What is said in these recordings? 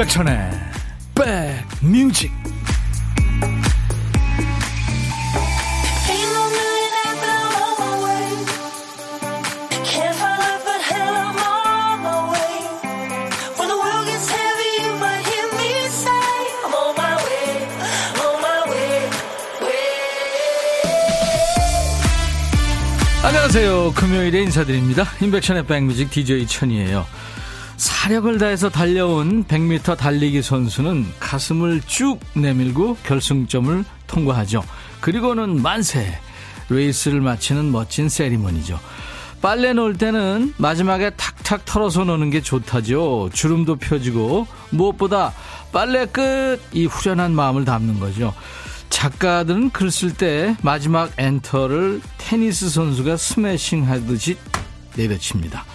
임백천의 백뮤직. 안녕하세요. 금요일에 인사드립니다. 임백천의 백뮤직 DJ 천이에요 사력을 다해서 달려온 100m 달리기 선수는 가슴을 쭉 내밀고 결승점을 통과하죠. 그리고는 만세! 레이스를 마치는 멋진 세리머니죠. 빨래 놓을 때는 마지막에 탁탁 털어서 놓는 게 좋다죠. 주름도 펴지고 무엇보다 빨래 끝! 이 후련한 마음을 담는 거죠. 작가들은 글 쓸 때 마지막 엔터를 테니스 선수가 스매싱 하듯이 내려칩니다.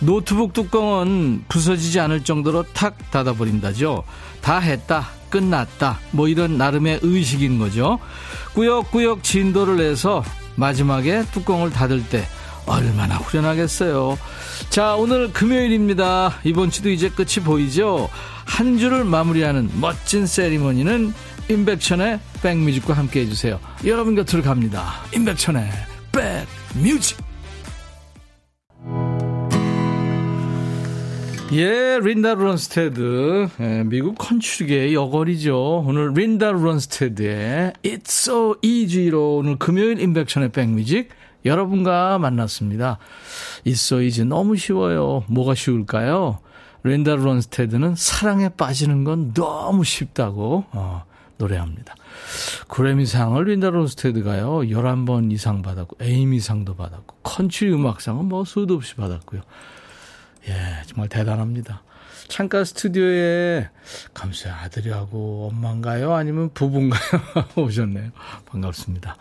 노트북 뚜껑은 부서지지 않을 정도로 탁 닫아버린다죠. 다 했다. 끝났다. 뭐 이런 나름의 의식인 거죠. 꾸역꾸역 진도를 내서 마지막에 뚜껑을 닫을 때 얼마나 후련하겠어요. 자, 오늘 금요일입니다. 이번 주도 이제 끝이 보이죠? 한 주를 마무리하는 멋진 세리머니는 임백천의 백뮤직과 함께 해주세요. 여러분 곁으로 갑니다. 임백천의 백뮤직. 예, 린다 론스테드. 예, 미국 컨츄리계의 여걸이죠. 오늘 린다 론스테드의 It's So Easy로 오늘 금요일 인백션의 백뮤직 여러분과 만났습니다. It's So Easy 너무 쉬워요. 뭐가 쉬울까요? 린다 론스테드는 사랑에 빠지는 건 너무 쉽다고 어, 노래합니다. 그래미상을 린다 론스테드가요. 11번 이상 받았고 에이미상도 받았고 컨츄리 음악상은 뭐 수도 없이 받았고요. 예, 정말 대단합니다. 창가 스튜디오에 감수의 아들이하고 엄마인가요? 아니면 부부인가요? 오셨네요. 반갑습니다.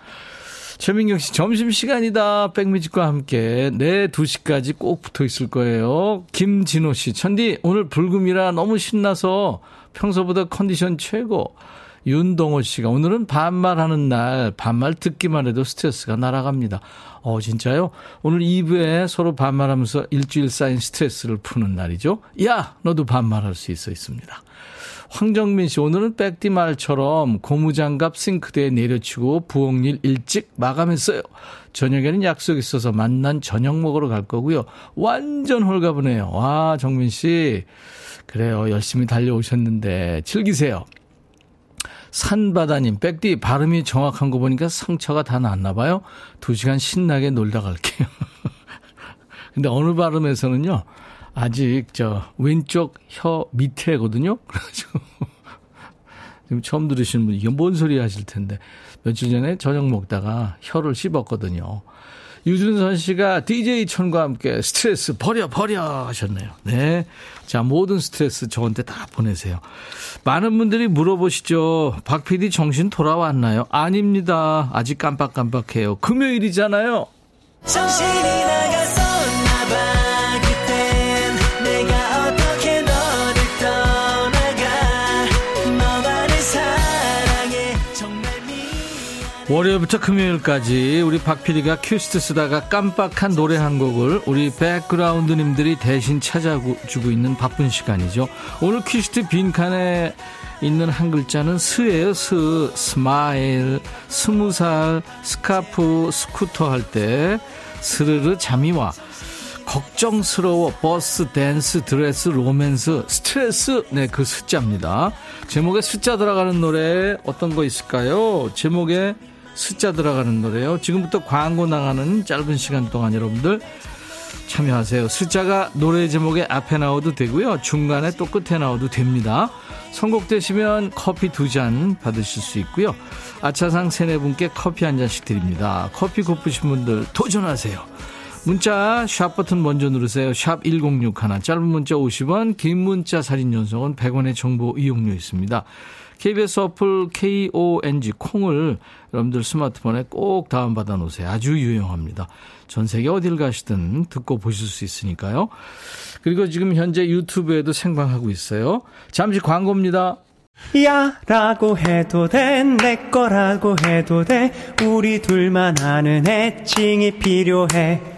최민경 씨, 점심시간이다. 백뮤직과 함께. 네, 2시까지 꼭 붙어 있을 거예요. 김진호 씨, 천디, 오늘 불금이라 너무 신나서 평소보다 컨디션 최고. 윤동호 씨가 오늘은 반말하는 날 반말 듣기만 해도 스트레스가 날아갑니다. 어 진짜요? 오늘 2부에 서로 반말하면서 일주일 쌓인 스트레스를 푸는 날이죠. 야 너도 반말할 수 있어 있습니다. 황정민 씨 오늘은 백디 말처럼 고무장갑 싱크대에 내려치고 부엌일 일찍 마감했어요. 저녁에는 약속 있어서 만난 저녁 먹으러 갈 거고요. 완전 홀가분해요. 와 정민 씨 그래요 열심히 달려오셨는데 즐기세요. 산바다님, 백디 발음이 정확한 거 보니까 상처가 다 났나 봐요. 두 시간 신나게 놀다 갈게요. 근데 어느 발음에서는요, 아직 저 왼쪽 혀 밑에거든요. 그래가지고 지금 처음 들으시는 분 이게 뭔 소리 하실 텐데 며칠 전에 저녁 먹다가 혀를 씹었거든요. 유준선 씨가 DJ 천과 함께 스트레스 버려 버려 하셨네요. 네. 자, 모든 스트레스 저한테 다 보내세요. 많은 분들이 물어보시죠. 박 PD 정신 돌아왔나요? 아닙니다. 아직 깜빡깜빡해요. 금요일이잖아요. 정신이 나갔 월요일부터 금요일까지 우리 박PD가 큐시트 쓰다가 깜빡한 노래 한 곡을 우리 백그라운드님들이 대신 찾아주고 있는 바쁜 시간이죠. 오늘 큐시트 빈칸에 있는 한 글자는 스예요, 스. 스마일, 스무 살, 스카프, 스쿠터 할 때 스르르 잠이 와. 걱정스러워, 버스, 댄스, 드레스, 로맨스, 스트레스. 네, 그 스 자입니다. 제목에 숫자 들어가는 노래 어떤 거 있을까요? 제목에 숫자 들어가는 노래요. 지금부터 광고 나가는 짧은 시간 동안 여러분들 참여하세요. 숫자가 노래 제목에 앞에 나와도 되고요. 중간에 또 끝에 나와도 됩니다. 선곡되시면 커피 두 잔 받으실 수 있고요. 아차상 세네 분께 커피 한 잔씩 드립니다. 커피 고프신 분들 도전하세요. 문자 샵 버튼 먼저 누르세요. 샵 1061. 짧은 문자 50원, 긴 문자 사진 연속은 100원의 정보 이용료 있습니다. KBS 어플 KONG 콩을 여러분들 스마트폰에 꼭 다운받아 놓으세요. 아주 유용합니다. 전 세계 어딜 가시든 듣고 보실 수 있으니까요. 그리고 지금 현재 유튜브에도 생방하고 있어요. 잠시 광고입니다. 야 라고 해도 돼 내 거라고 해도 돼 우리 둘만 아는 애칭이 필요해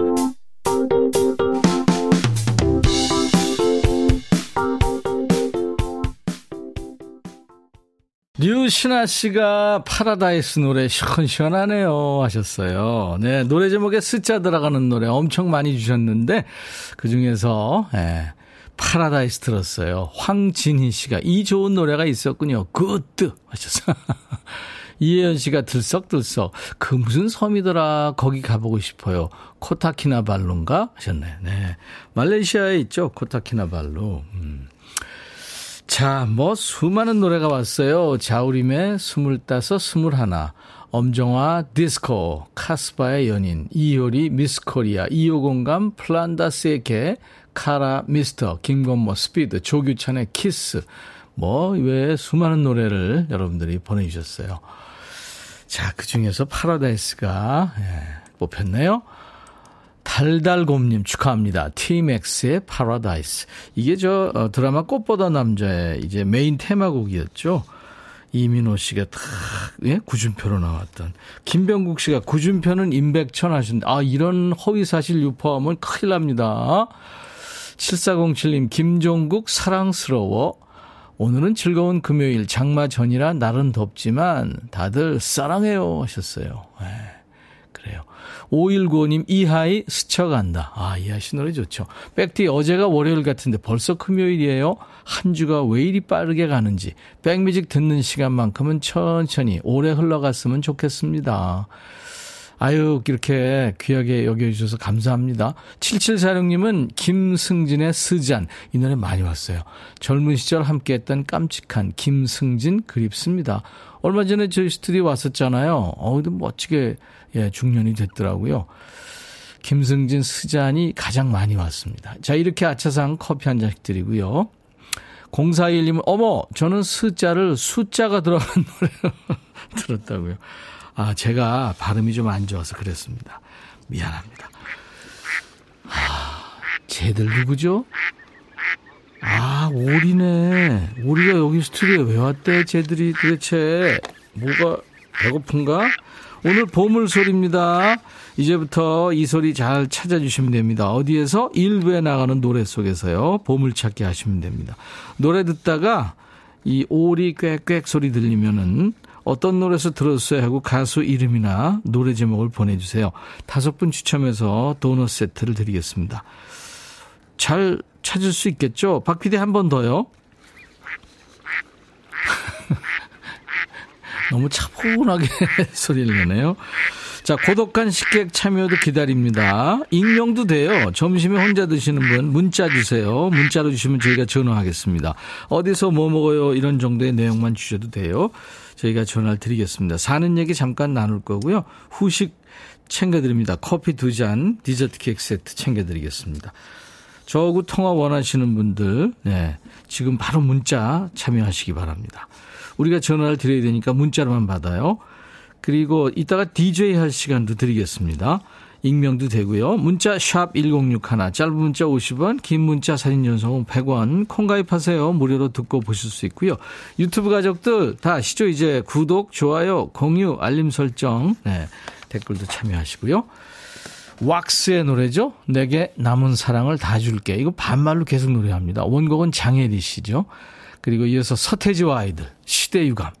류신아 씨가 파라다이스 노래 시원시원하네요 하셨어요. 네, 노래 제목에 스자 들어가는 노래 엄청 많이 주셨는데 그 중에서 예, 파라다이스 들었어요. 황진희 씨가 이 좋은 노래가 있었군요. Good 하셨어요. 이혜연 씨가 들썩들썩 그 무슨 섬이더라 거기 가보고 싶어요. 코타키나발루인가 하셨네. 네, 말레이시아에 있죠 코타키나발루. 음. 자, 뭐 수많은 노래가 왔어요. 자우림의 스물다섯, 스물하나, 엄정화 디스코, 카스바의 연인, 이효리 미스코리아, 이오공감, 플란다스의 개, 카라 미스터, 김건모 스피드, 조규찬의 키스, 뭐 외에 수많은 노래를 여러분들이 보내주셨어요. 자, 그 중에서 파라다이스가 예, 뽑혔네요. 달달곰님 축하합니다. T-Max의 파라다이스. 이게 저 어, 드라마 꽃보다 남자의 이제 메인 테마곡이었죠. 이민호 씨가 탁, 예? 구준표로 나왔던. 김병국 씨가 구준표는 임백천 하신다. 아, 이런 허위사실 유포하면 큰일 납니다. 7407님, 김종국 사랑스러워. 오늘은 즐거운 금요일 장마 전이라 날은 덥지만 다들 사랑해요 하셨어요. 네, 그래요. 5195님, 이하이 스쳐간다. 아, 이하이 씨 노래 좋죠. 백디, 어제가 월요일 같은데 벌써 금요일이에요? 한 주가 왜 이리 빠르게 가는지. 백뮤직 듣는 시간만큼은 천천히 오래 흘러갔으면 좋겠습니다. 아유, 이렇게 귀하게 여겨주셔서 감사합니다. 7746님은 김승진의 스잔. 이 노래 많이 왔어요. 젊은 시절 함께 했던 깜찍한 김승진 그립습니다. 얼마 전에 저희 스튜디오 왔었잖아요. 어우, 멋지게, 예, 중년이 됐더라고요. 김승진 스잔이 가장 많이 왔습니다. 자, 이렇게 아차상 커피 한 잔씩 드리고요. 0421님은, 어머, 저는 스자를 숫자가 들어간 노래를 들었다고요. 아, 제가 발음이 좀 안 좋아서 그랬습니다. 미안합니다. 아, 쟤들 누구죠? 아, 오리네. 오리가 여기 스튜디오에 왜 왔대? 쟤들이 도대체 뭐가 배고픈가? 오늘 보물소리입니다. 이제부터 이 소리 잘 찾아주시면 됩니다. 어디에서? 일부에 나가는 노래 속에서요. 보물찾기 하시면 됩니다. 노래 듣다가 이 오리 꽥꽥 소리 들리면은 어떤 노래에서 들었어요 하고 가수 이름이나 노래 제목을 보내주세요. 다섯 분 추첨해서 도넛 세트를 드리겠습니다. 잘 찾을 수 있겠죠? 박 PD 한 번 더요. 너무 차분하게 소리를 내네요. 자, 고독한 식객 참여도 기다립니다. 익명도 돼요. 점심에 혼자 드시는 분 문자 주세요. 문자로 주시면 저희가 전화하겠습니다. 어디서 뭐 먹어요? 이런 정도의 내용만 주셔도 돼요. 저희가 전화를 드리겠습니다. 사는 얘기 잠깐 나눌 거고요. 후식 챙겨드립니다. 커피 두 잔, 디저트 케이크 세트 챙겨드리겠습니다. 저하고 통화 원하시는 분들, 네. 지금 바로 문자 참여하시기 바랍니다. 우리가 전화를 드려야 되니까 문자로만 받아요. 그리고 이따가 DJ 할 시간도 드리겠습니다. 익명도 되고요. 문자 샵 1061, 짧은 문자 50원, 긴 문자 사진 전송은 100원. 콩 가입하세요. 무료로 듣고 보실 수 있고요. 유튜브 가족들 다 아시죠? 이제 구독, 좋아요, 공유, 알림 설정, 네, 댓글도 참여하시고요. 왁스의 노래죠. 내게 남은 사랑을 다 줄게. 이거 반말로 계속 노래합니다. 원곡은 장혜리 씨죠. 그리고 이어서 서태지와 아이들 시대 유감.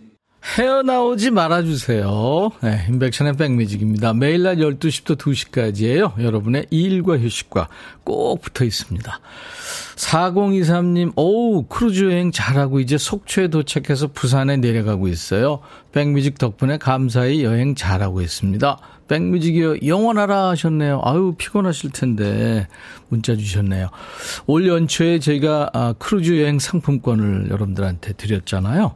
헤어나오지 말아주세요. 네, 임백천의 백뮤직입니다. 매일 낮 12시부터 2시까지예요. 여러분의 일과 휴식과 꼭 붙어 있습니다. 4023님, 오우, 크루즈 여행 잘하고 이제 속초에 도착해서 부산에 내려가고 있어요. 백뮤직 덕분에 감사히 여행 잘하고 있습니다. 백뮤직이요, 영원하라 하셨네요. 아유, 피곤하실 텐데, 문자 주셨네요. 올 연초에 저희가 아, 크루즈 여행 상품권을 여러분들한테 드렸잖아요.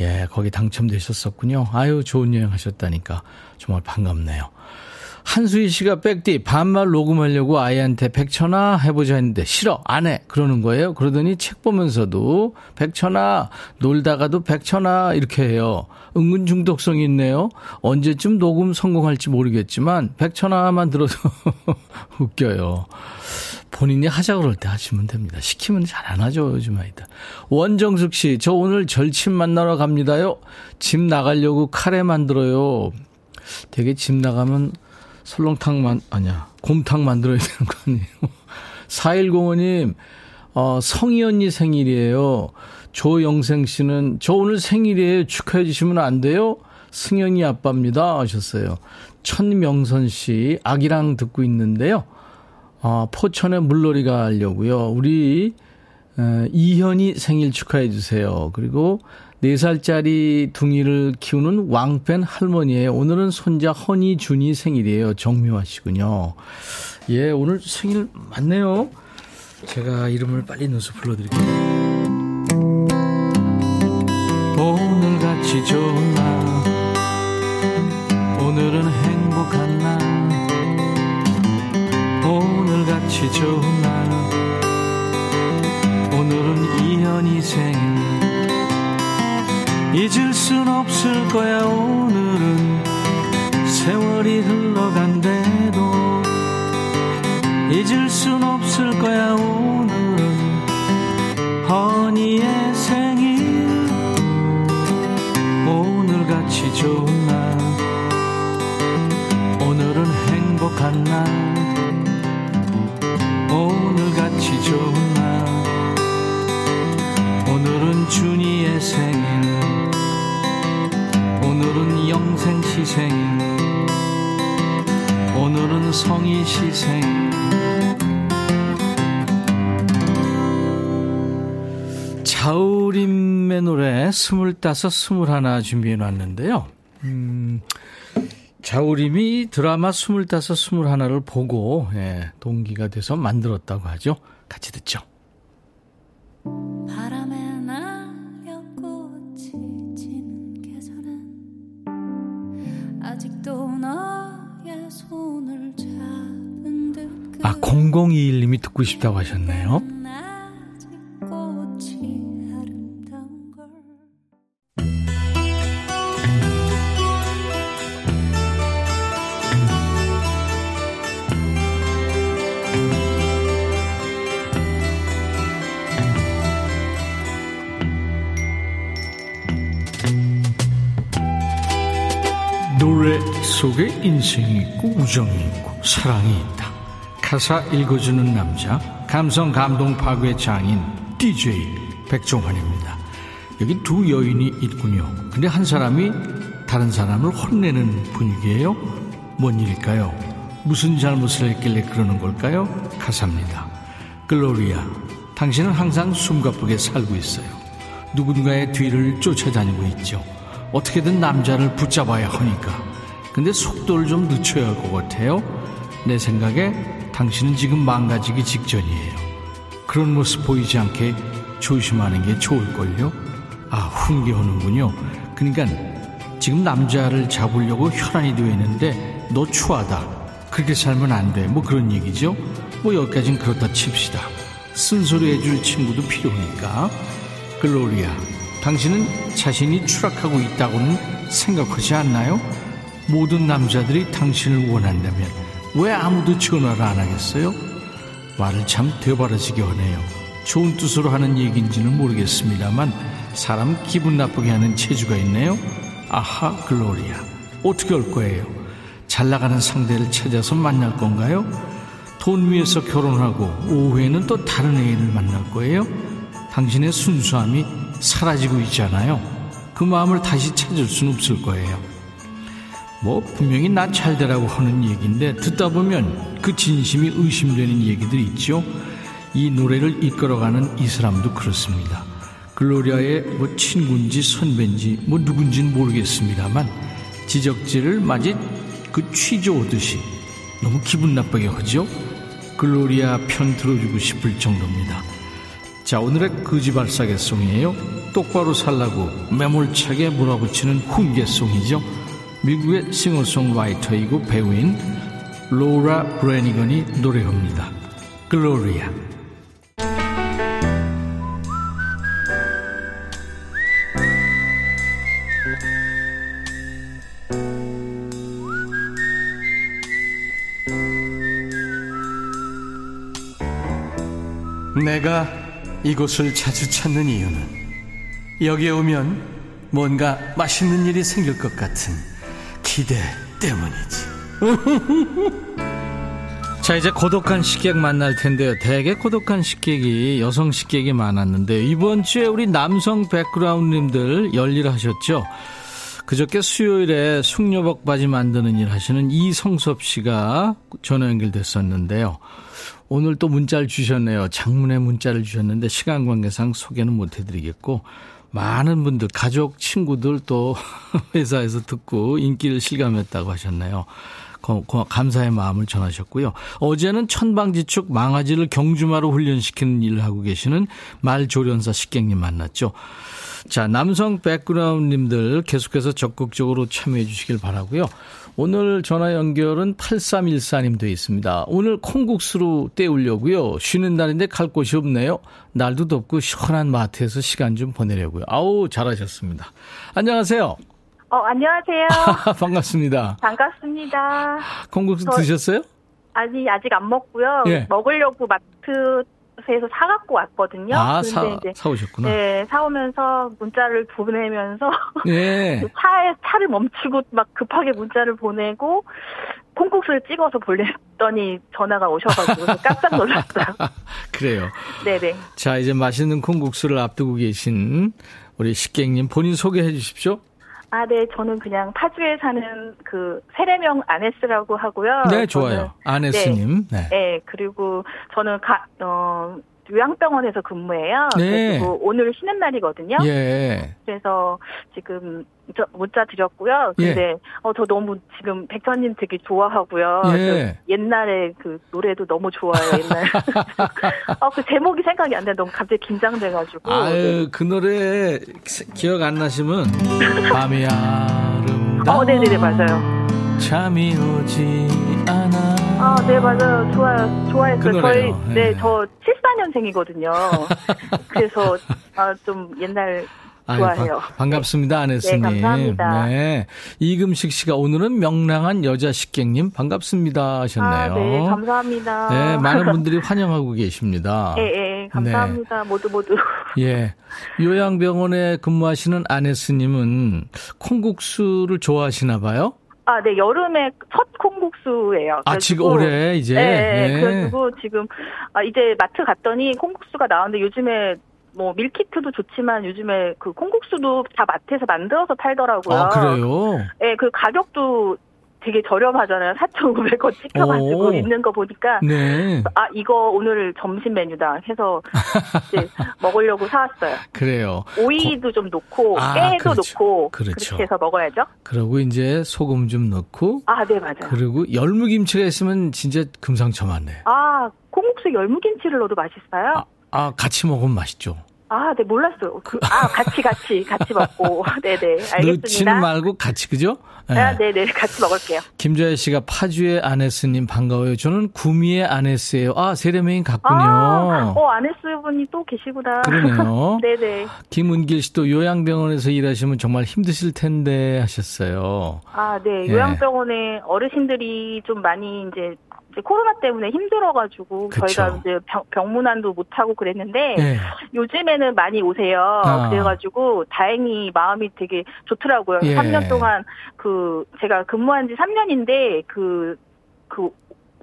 예, 거기 당첨되셨었군요. 아유, 좋은 여행 하셨다니까. 정말 반갑네요. 한수희 씨가 백디 반말 녹음하려고 아이한테 백천아 해보자 했는데 싫어 안 해 그러는 거예요. 그러더니 책 보면서도 백천아 놀다가도 백천아 이렇게 해요. 은근 중독성이 있네요. 언제쯤 녹음 성공할지 모르겠지만 백천아만 들어도 웃겨요. 본인이 하자 그럴 때 하시면 됩니다. 시키면 잘 안 하죠, 요즘 아이들. 원정숙 씨, 저 오늘 절친 만나러 갑니다요. 집 나가려고 카레 만들어요. 되게 집 나가면 설렁탕 만, 아니야, 곰탕 만들어야 되는 거 아니에요. 4105님, 어, 성희 언니 생일이에요. 조영생 씨는, 저 오늘 생일이에요. 축하해 주시면 안 돼요? 승현이 아빠입니다. 하셨어요. 천명선 씨, 아기랑 듣고 있는데요. 어, 포천에 물놀이 가려고요. 우리 에, 이현이 생일 축하해 주세요. 그리고 4살짜리 둥이를 키우는 왕팬 할머니예요. 오늘은 손자 허니준이 생일이에요. 정미화 씨군요. 예, 오늘 생일 맞네요. 제가 이름을 빨리 넣어서 불러드릴게요. 오늘같이 좋은 오늘같이 좋은 날 오늘은 이현이 생일. 잊을 순 없을 거야 오늘은 세월이 흘러간대도. 잊을 순 없을 거야 오늘은 허니의 생일. 오늘같이 좋은 날 오늘은 행복한 날 좋은 날 오늘은 준이의 생일. 오늘은 영생 시 생일. 오늘은 성희 시 생일. 자우림의 노래 스물다섯 스물하나 준비해 놨는데요. 음, 자우림이 드라마 스물다섯 스물하나를 보고 예, 동기가 돼서 만들었다고 하죠. 같이 듣죠. 바람에 날려 꽃이 지는 계절엔 아직도 너의 손을 잡은 듯 아, 0021님이 듣고 싶다고 하셨네요. 속에 인생이 있고 우정이 있고 사랑이 있다. 가사 읽어주는 남자, 감성 감동 파괴 장인 DJ 백종환입니다. 여기 두 여인이 있군요. 근데 한 사람이 다른 사람을 혼내는 분위기예요. 뭔 일일까요? 무슨 잘못을 했길래 그러는 걸까요? 가사입니다. 글로리아, 당신은 항상 숨가쁘게 살고 있어요. 누군가의 뒤를 쫓아다니고 있죠. 어떻게든 남자를 붙잡아야 하니까. 근데 속도를 좀 늦춰야 할 것 같아요. 내 생각에 당신은 지금 망가지기 직전이에요. 그런 모습 보이지 않게 조심하는 게 좋을걸요? 아, 훈계하는군요. 그러니까 지금 남자를 잡으려고 혈안이 되어 있는데 너 추하다. 그렇게 살면 안 돼. 뭐 그런 얘기죠. 뭐 여기까진 그렇다 칩시다. 쓴소리 해줄 친구도 필요하니까. 글로리아, 당신은 자신이 추락하고 있다고는 생각하지 않나요? 모든 남자들이 당신을 원한다면 왜 아무도 전화를 안 하겠어요? 말을 참 되바라지게 하네요. 좋은 뜻으로 하는 얘기인지는 모르겠습니다만 사람 기분 나쁘게 하는 체주가 있네요. 아하 글로리아 어떻게 할 거예요? 잘 나가는 상대를 찾아서 만날 건가요? 돈 위해서 결혼하고 오후에는 또 다른 애인을 만날 거예요? 당신의 순수함이 사라지고 있잖아요. 그 마음을 다시 찾을 수는 없을 거예요. 뭐 분명히 나 잘되라고 하는 얘기인데 듣다 보면 그 진심이 의심되는 얘기들이 있죠. 이 노래를 이끌어가는 이 사람도 그렇습니다. 글로리아의 뭐 친구인지 선배인지 뭐 누군지는 모르겠습니다만 지적질을 마치 그 취조오듯이 너무 기분 나쁘게 하죠. 글로리아 편 들어주고 싶을 정도입니다. 자 오늘의 거지발사계송이에요. 똑바로 살라고 매몰차게 몰아붙이는 훈계송이죠. 미국의 싱어송라이터이고 배우인 로라 브레니건이 노래합니다. 글로리아 내가 이곳을 자주 찾는 이유는 여기에 오면 뭔가 맛있는 일이 생길 것 같은 기대 때문이지. 자 이제 고독한 식객 만날 텐데요. 대개 고독한 식객이 여성 식객이 많았는데 이번 주에 우리 남성 백그라운드님들 열일하셨죠. 그저께 수요일에 숙녀복 바지 만드는 일 하시는 이성섭 씨가 전화 연결됐었는데요. 오늘 또 문자를 주셨네요. 장문의 문자를 주셨는데 시간 관계상 소개는 못 해드리겠고 많은 분들 가족 친구들 또 회사에서 듣고 인기를 실감했다고 하셨네요. 감사의 마음을 전하셨고요. 어제는 천방지축 망아지를 경주마로 훈련시키는 일을 하고 계시는 말조련사 식객님 만났죠. 자, 남성 백그라운드님들 계속해서 적극적으로 참여해 주시길 바라고요. 오늘 전화 연결은 8314님 돼 있습니다. 오늘 콩국수로 때우려고요. 쉬는 날인데 갈 곳이 없네요. 날도 덥고 시원한 마트에서 시간 좀 보내려고요. 아우 잘하셨습니다. 안녕하세요. 어 안녕하세요. 반갑습니다. 반갑습니다. 콩국수 저, 드셨어요? 아니 아직 안 먹고요. 예. 먹으려고 마트 에서 사갖고 왔거든요. 아, 사, 이제, 사오셨구나. 네, 사오면서 문자를 보내면서 네. 차에 차를 멈추고 막 급하게 문자를 보내고 콩국수를 찍어서 보냈더니 전화가 오셔가지고 깜짝 놀랐어요. 그래요. 네네. 자, 이제 맛있는 콩국수를 앞두고 계신 우리 식객님 본인 소개해 주십시오. 아, 네, 저는 그냥 파주에 사는 그 세례명 아네스라고 하고요. 네, 좋아요. 아네스님. 네, 네. 네. 그리고 저는 가, 어, 요양병원에서 근무해요. 네. 그리고 오늘 쉬는 날이거든요. 예. 그래서 지금 저 문자 드렸고요. 근데 예. 어저 너무 지금 백천님 되게 좋아하고요. 예. 옛날에 그 노래도 너무 좋아요. 옛날. 어그 제목이 생각이 안 돼. 너무 갑자기 긴장돼가지고. 아유 그 노래 기억 안 나시면 밤이 아름다워. 어 네네네 맞아요. 잠이 오지 않 아. 아, 네, 맞아요. 좋아요. 좋아했어요. 그 저희, 네, 네 저 74년생이거든요. 그래서, 아, 좀 옛날 좋아해요. 바, 반갑습니다, 아내스님. 네, 감사합니다. 네. 이금식 씨가 오늘은 명랑한 여자 식객님 반갑습니다 하셨네요. 아, 네, 감사합니다. 네, 많은 분들이 환영하고 계십니다. 네, 네 감사합니다. 네. 모두 모두. 예. 요양병원에 근무하시는 아네스님은 콩국수를 좋아하시나 봐요? 아, 네, 여름에 첫 콩국수예요. 아, 지금 올해 이제? 네, 네. 그래가지고 지금, 아, 이제 마트 갔더니 콩국수가 나왔는데 요즘에 뭐 밀키트도 좋지만 요즘에 그 콩국수도 다 마트에서 만들어서 팔더라고요. 아, 그래요? 네, 그 가격도 되게 저렴하잖아요. 4,500원 찍혀가지고 있는 거 보니까 네. 아 이거 오늘 점심 메뉴다 해서 이제 먹으려고 사왔어요. 그래요. 오이도 고... 좀 넣고 아, 깨도 그렇죠. 넣고 그렇죠. 그렇게 해서 먹어야죠. 그리고 이제 소금 좀 넣고 아 네 맞아요. 그리고 열무김치가 있으면 진짜 금상첨화네. 아 콩국수 열무김치를 넣어도 맛있어요? 아, 아 같이 먹으면 맛있죠. 아, 네, 몰랐어요. 그, 아, 같이, 같이, 같이 먹고. 네네, 네, 알겠습니다. 넣지는 말고 같이, 그죠? 네. 아, 네네, 같이 먹을게요. 김자혜 씨가 파주의 아네스님 반가워요. 저는 구미의 아네스예요. 아, 세례명이 같군요. 아, 어, 아네스 분이 또 계시구나. 그러네요. 네네. 김은길 씨도 요양병원에서 일하시면 정말 힘드실 텐데 하셨어요. 아, 네. 예. 요양병원에 어르신들이 좀 많이 이제 코로나 때문에 힘들어가지고 그쵸. 저희가 이제 병, 문안도 못 하고 그랬는데 네. 요즘에는 많이 오세요. 아. 그래가지고 다행히 마음이 되게 좋더라고요. 예. 3년 동안 그 제가 근무한 지 3년인데 그 그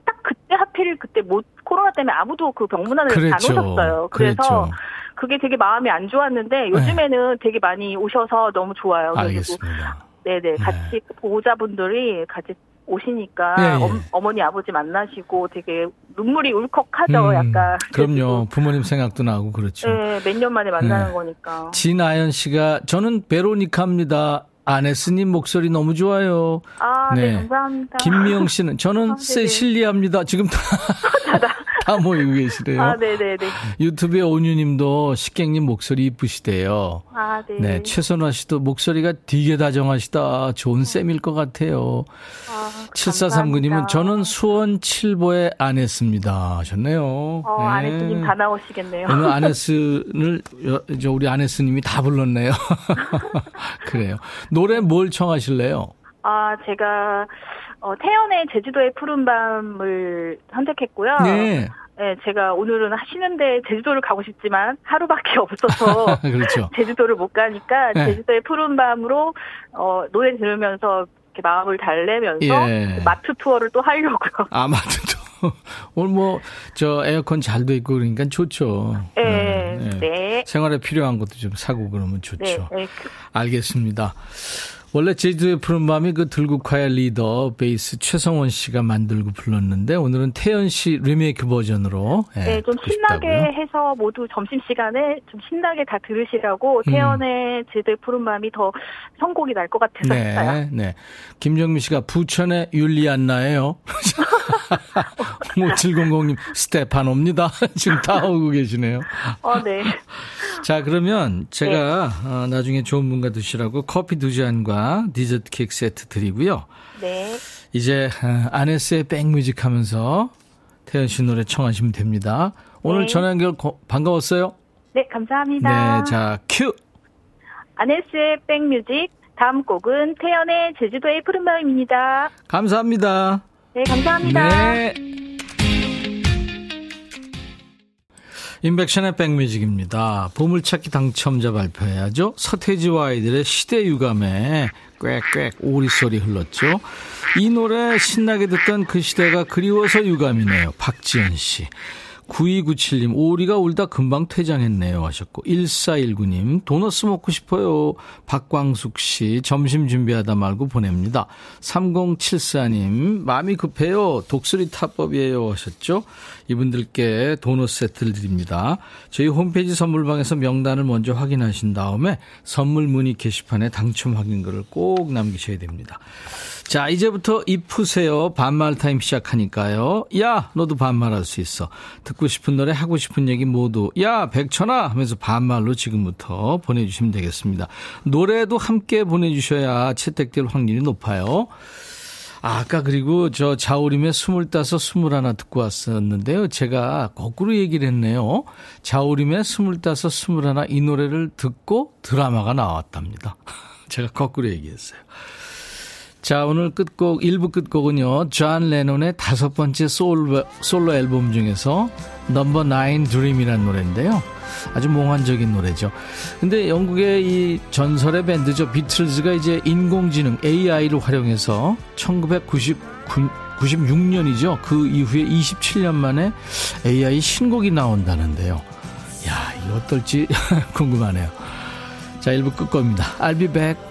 딱 그때 하필 그때 못 코로나 때문에 아무도 그 병문안을 그랬죠. 안 오셨어요. 그래서 그랬죠. 그게 되게 마음이 안 좋았는데 요즘에는 네. 되게 많이 오셔서 너무 좋아요. 알겠습니다. 네네 같이 네. 보호자분들이 같이 오시니까 예, 예. 어, 머니 아버지 만나시고 되게 눈물이 울컥하죠. 음, 약간. 그럼요. 부모님 생각도 나고 그렇죠. 네, 몇 년 만에 만나는 네. 거니까. 진아연 씨가 저는 베로니카입니다. 아네스님 목소리 너무 좋아요. 아, 네, 네 감사합니다. 김미영 씨는 저는 아, 세실리아입니다. 지금 다, 다 모이고 계시래요. 아, 네네네. 유튜브에 온유님도 식객님 목소리 이쁘시대요. 아, 네. 네, 최선화 씨도 목소리가 되게 다정하시다. 좋은 쌤일 것 같아요. 아, 7439님은 저는 수원 칠보에 아네스입니다. 하셨네요. 어, 네. 아네스님 다 나오시겠네요. 오늘 아네스를, 우리 아네스님이 다 불렀네요. 그래요. 노래 뭘 청하실래요? 아, 제가, 어, 태연의 제주도의 푸른 밤을 선택했고요. 네. 네, 제가 오늘은 쉬는데 제주도를 가고 싶지만 하루밖에 없어서 그렇죠. 제주도를 못 가니까 네. 제주도의 푸른 밤으로 어, 노래 들으면서 이렇게 마음을 달래면서 예. 마트 투어를 또 하려고요. 아 마트 투어. 오늘 뭐 저 에어컨 잘돼 있고 그러니까 좋죠. 네, 네. 네. 생활에 필요한 것도 좀 사고 그러면 좋죠. 네, 네. 알겠습니다. 원래 제주도의 푸른밤이 그 들국화의 리더 베이스 최성원 씨가 만들고 불렀는데 오늘은 태연 씨 리메이크 버전으로 네, 네 좀 신나게 싶다고요? 해서 모두 점심 시간에 좀 신나게 다 들으시라고 음. 태연의 제주도의 푸른밤이 더 선곡이 날 것 같아서 네, 했어요. 네. 김정미 씨가 부천의 율리안나예요. 5700님 스테파노입니다. 지금 다 오고 계시네요. 어, 네. 자, 그러면 제가 네. 어, 나중에 좋은 분과 드시라고 커피 두 잔과 디저트 케이크 세트 드리고요. 네. 이제 어, 아네스의 백뮤직 하면서 태연 씨 노래 청하시면 됩니다. 오늘 네. 전화 연결 고, 반가웠어요. 네, 감사합니다. 네, 자, 큐. 아네스의 백뮤직 다음 곡은 태연의 제주도의 푸른 마음입니다. 감사합니다. 네, 감사합니다. 네. 인백션의 백뮤직입니다. 보물찾기 당첨자 발표해야죠. 서태지와 아이들의 시대 유감에 꽥꽥 오리소리 흘렀죠. 이 노래 신나게 듣던 그 시대가 그리워서 유감이네요. 박지연 씨. 9297님, 오리가 울다 금방 퇴장했네요. 하셨고, 1419님, 도너스 먹고 싶어요. 박광숙 씨, 점심 준비하다 말고 보냅니다. 3074님, 마음이 급해요. 독수리 타법이에요. 하셨죠? 이분들께 도넛 세트를 드립니다. 저희 홈페이지 선물방에서 명단을 먼저 확인하신 다음에 선물 문의 게시판에 당첨 확인글을 꼭 남기셔야 됩니다. 자, 이제부터 입 푸세요. 반말 타임 시작하니까요. 야, 너도 반말할 수 있어. 듣고 싶은 노래, 하고 싶은 얘기 모두. 야, 백천아! 하면서 반말로 지금부터 보내주시면 되겠습니다. 노래도 함께 보내주셔야 채택될 확률이 높아요. 아, 아까 그리고 저 자우림의 스물다섯, 스물하나 듣고 왔었는데요. 제가 거꾸로 얘기를 했네요. 자우림의 스물다섯, 스물하나 이 노래를 듣고 드라마가 나왔답니다. 제가 거꾸로 얘기했어요. 자, 오늘 끝곡, 1부 끝곡은요, 존 레논의 다섯 번째 솔로, 솔로 앨범 중에서 Number Nine Dream이라는 노래인데요. 아주 몽환적인 노래죠. 근데 영국의 이 전설의 밴드죠. 비틀즈가 이제 인공지능 AI를 활용해서 1999, 96년이죠. 그 이후에 27년 만에 AI 신곡이 나온다는데요. 야, 이거 어떨지 궁금하네요. 자, 1부 끝곡입니다. I'll be back.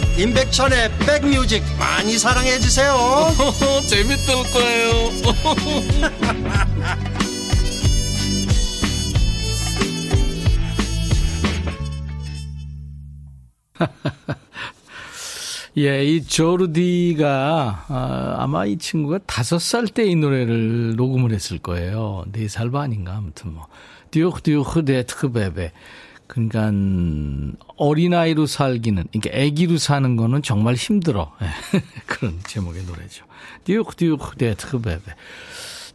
임백천의 백뮤직 많이 사랑해 주세요. 재밌을 거예요. 예, 이 조르디가 아, 마 이 친구가 다섯 살 때 이 노래를 녹음을 했을 거예요. 네 살 반인가 아무튼 뭐 Dur dur d'être bébé 그러니까 어린아이로 살기는 그러니까 아기로 사는 거는 정말 힘들어. 그런 제목의 노래죠. Dur dur d'être bébé.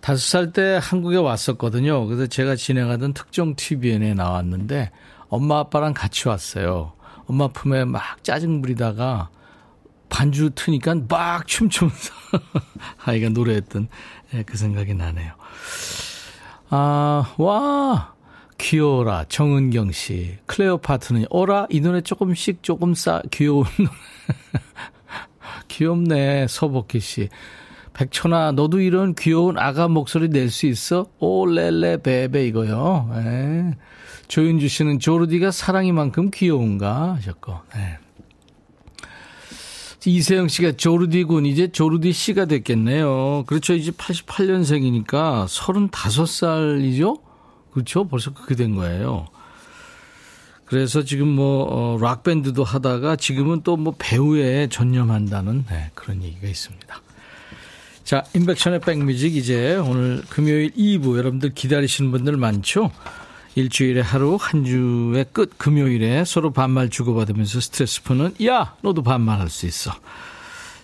다섯 살 때 한국에 왔었거든요. 그래서 제가 진행하던 특종 TV연예에 나왔는데 엄마 아빠랑 같이 왔어요. 엄마 품에 막 짜증 부리다가 반주 트니까 막 춤추면서 아이가 노래했던 예, 그 생각이 나네요. 아, 와, 귀여워라. 정은경 씨. 클레오파트는, 어라? 이 노래 조금씩 조금 싸, 귀여운. 귀엽네. 서복희 씨. 백천아, 너도 이런 귀여운 아가 목소리 낼 수 있어? 오렐레 베베 이거요. 네. 조윤주 씨는 조르디가 사랑이만큼 귀여운가 하셨고. 네. 이세영 씨가 조르디군 이제 조르디 씨가 됐겠네요. 그렇죠. 이제 88년생이니까 35살이죠? 그렇죠. 벌써 그렇게 된 거예요. 그래서 지금 뭐, 어, 락밴드도 하다가 지금은 또 뭐 배우에 전념한다는 네, 그런 얘기가 있습니다. 자, 인백션의 백뮤직 이제 오늘 금요일 2부 여러분들 기다리시는 분들 많죠? 일주일에 하루, 한 주의 끝, 금요일에 서로 반말 주고받으면서 스트레스 푸는, 야! 너도 반말할 수 있어.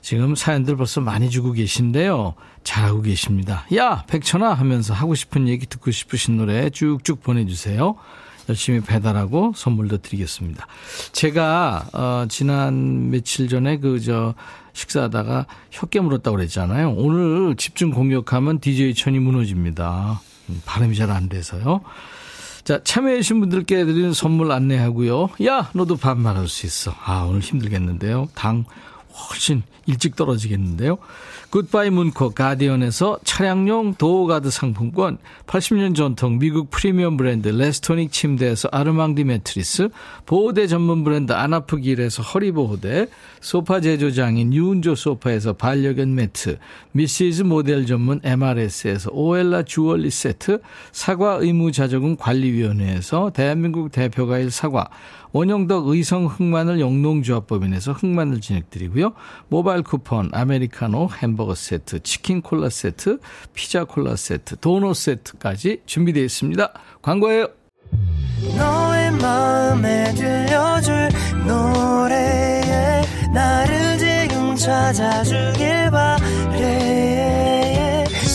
지금 사연들 벌써 많이 주고 계신데요. 잘하고 계십니다. 야! 백천아! 하면서 하고 싶은 얘기 듣고 싶으신 노래 쭉쭉 보내주세요. 열심히 배달하고 선물도 드리겠습니다. 제가, 어, 지난 며칠 전에 그, 저, 식사하다가 혀 깨 물었다고 그랬잖아요. 오늘 집중 공격하면 DJ 천이 무너집니다. 음, 발음이 잘 안 돼서요. 자, 참여해주신 분들께 드리는 선물 안내하고요. 야, 너도 반말할 수 있어. 아, 오늘 힘들겠는데요. 당 훨씬 일찍 떨어지겠는데요. 굿바이 문코 가디언에서 차량용 도어가드 상품권, 80년 전통 미국 프리미엄 브랜드 레스토닉 침대에서 아르망디 매트리스, 보호대 전문 브랜드 아나프길에서 허리보호대, 소파 제조장인 유운조 소파에서 반려견 매트, 미시즈 모델 전문 MRS에서 오엘라 주얼리 세트, 사과 의무자조금 관리위원회에서 대한민국 대표 과일 사과, 원형덕 의성 흑마늘 영농조합법인에서 흑마늘 진행드리고요. 모바 일 쿠폰, 아메리카노, 햄버거 세트, 치킨 콜라 세트, 피자 콜라 세트, 도넛 세트까지 준비되어 있습니다. 광고예요.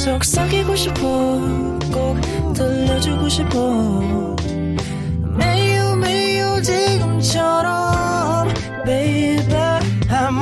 속삭이고 싶어 꼭 들려주고 싶어 지금처럼 baby 아무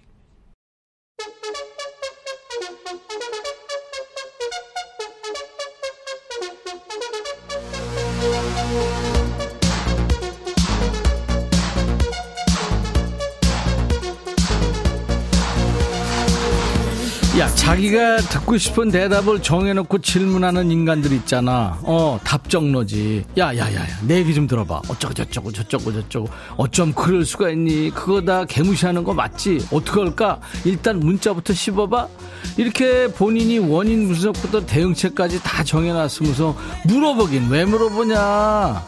자기가 듣고 싶은 대답을 정해놓고 질문하는 인간들 있잖아. 어, 답정너지. 야, 야, 야, 야, 내 얘기 좀 들어봐. 어쩌고 저쩌고 저쩌고 저쩌고. 어쩜 그럴 수가 있니? 그거 다 개무시하는 거 맞지? 어떡할까? 일단 문자부터 씹어봐. 이렇게 본인이 원인 분석부터 대응책까지 다 정해놨으면서 물어보긴 왜 물어보냐?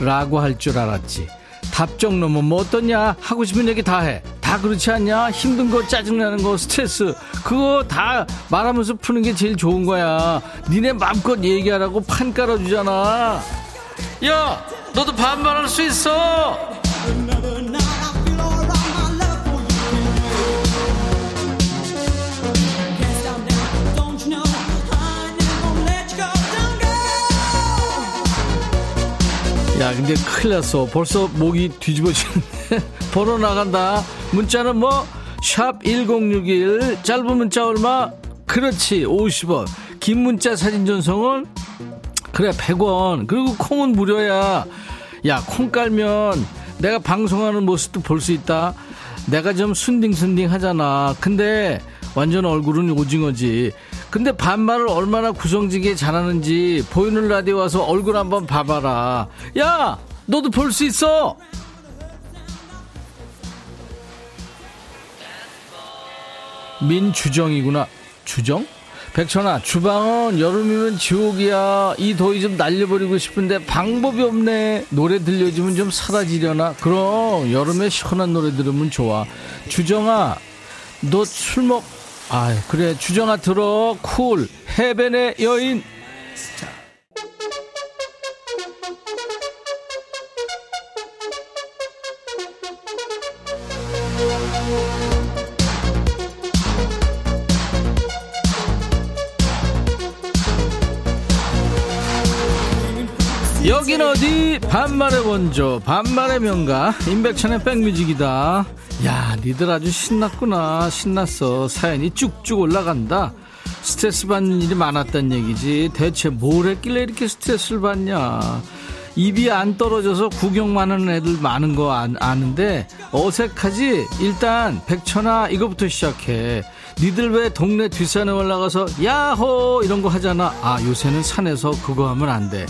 라고 할 줄 알았지. 답정 너면 뭐 어떠냐? 하고 싶은 얘기 다 해. 다 그렇지 않냐? 힘든 거, 짜증나는 거, 스트레스. 그거 다 말하면서 푸는 게 제일 좋은 거야. 니네 마음껏 얘기하라고 판 깔아주잖아. 야! 너도 반말할 수 있어! 야, 근데 큰일 났어. 벌써 목이 뒤집어지는데. 번호 나간다. 문자는 뭐, 샵 1061. 짧은 문자 얼마? 그렇지. 50원. 긴 문자 사진 전송은? 그래, 100원. 그리고 콩은 무료야. 야, 콩 깔면 내가 방송하는 모습도 볼 수 있다. 내가 좀 순딩순딩 하잖아. 근데 완전 얼굴은 오징어지. 근데 반말을 얼마나 구성지게 잘하는지 보이는 라디오 와서 얼굴 한번 봐봐라. 야, 너도 볼 수 있어. 민주정이구나. 주정? 백천아, 주방은 여름이면 지옥이야. 이 더위 좀 날려버리고 싶은데 방법이 없네. 노래 들려주면 좀 사라지려나? 그럼 여름에 시원한 노래 들으면 좋아. 주정아, 너 술 먹, 아 그래. 주정아 들어. 쿨. 해변의 여인. 여 반말의 원조 반말의 명가 임백천의 백뮤직이다. 야 니들 아주 신났구나. 신났어. 사연이 쭉쭉 올라간다. 스트레스 받는 일이 많았단 얘기지. 대체 뭘 했길래 이렇게 스트레스를 받냐? 입이 안 떨어져서 구경만 하는 애들 많은 거 아, 아는데 어색하지? 일단 백천아 이거부터 시작해. 니들 왜 동네 뒷산에 올라가서 야호 이런 거 하잖아. 아 요새는 산에서 그거 하면 안돼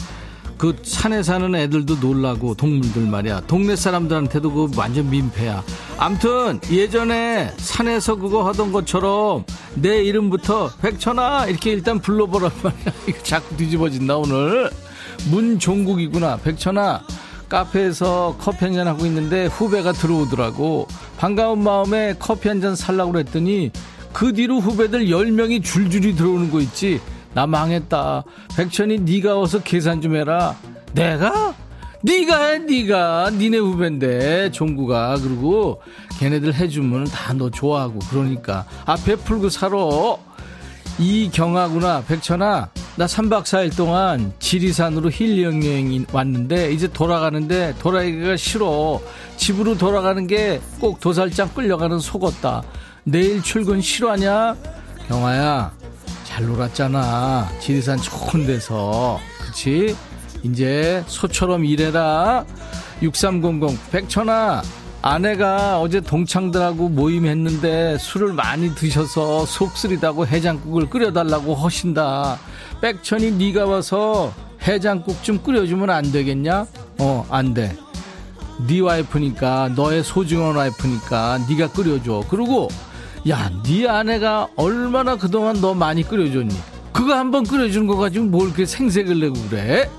그 산에 사는 애들도 놀라고 동물들 말이야. 동네 사람들한테도 그 완전 민폐야. 암튼 예전에 산에서 그거 하던 것처럼 내 이름부터 백천아! 이렇게 일단 불러보란 말이야. 이거 자꾸 뒤집어진다 오늘. 문종국이구나. 백천아! 카페에서 커피 한 잔 하고 있는데 후배가 들어오더라고. 반가운 마음에 커피 한 잔 살라고 그랬더니 그 뒤로 후배들 10명이 줄줄이 들어오는 거 있지 나 망했다. 백천이 네가 어서 계산 좀 해라. 내가? 네가 해, 네가. 니네 후배인데, 종구가. 그리고 걔네들 해주면 다 너 좋아하고 그러니까. 앞에 풀고 살아. 이경아구나. 백천아. 나 3박 4일 동안 지리산으로 힐링 여행 왔는데 이제 돌아가는데 돌아가기가 싫어. 집으로 돌아가는 게 꼭 도살장 끌려가는 속었다. 내일 출근 싫어하냐? 경아야. 잘 놀았잖아. 지리산 좋은 데서. 그치? 이제 소처럼 일해라. 6300 백천아. 아내가 어제 동창들하고 모임했는데 술을 많이 드셔서 속 쓰리다고 해장국을 끓여달라고 하신다. 백천이 네가 와서 해장국 좀 끓여주면 안 되겠냐? 어, 안 돼. 네 와이프니까 너의 소중한 와이프니까 네가 끓여줘. 그리고 야, 네 아내가 얼마나 그동안 너 많이 끓여줬니? 그거 한번 끓여주는 거 가지고 뭘 그렇게 생색을 내고 그래?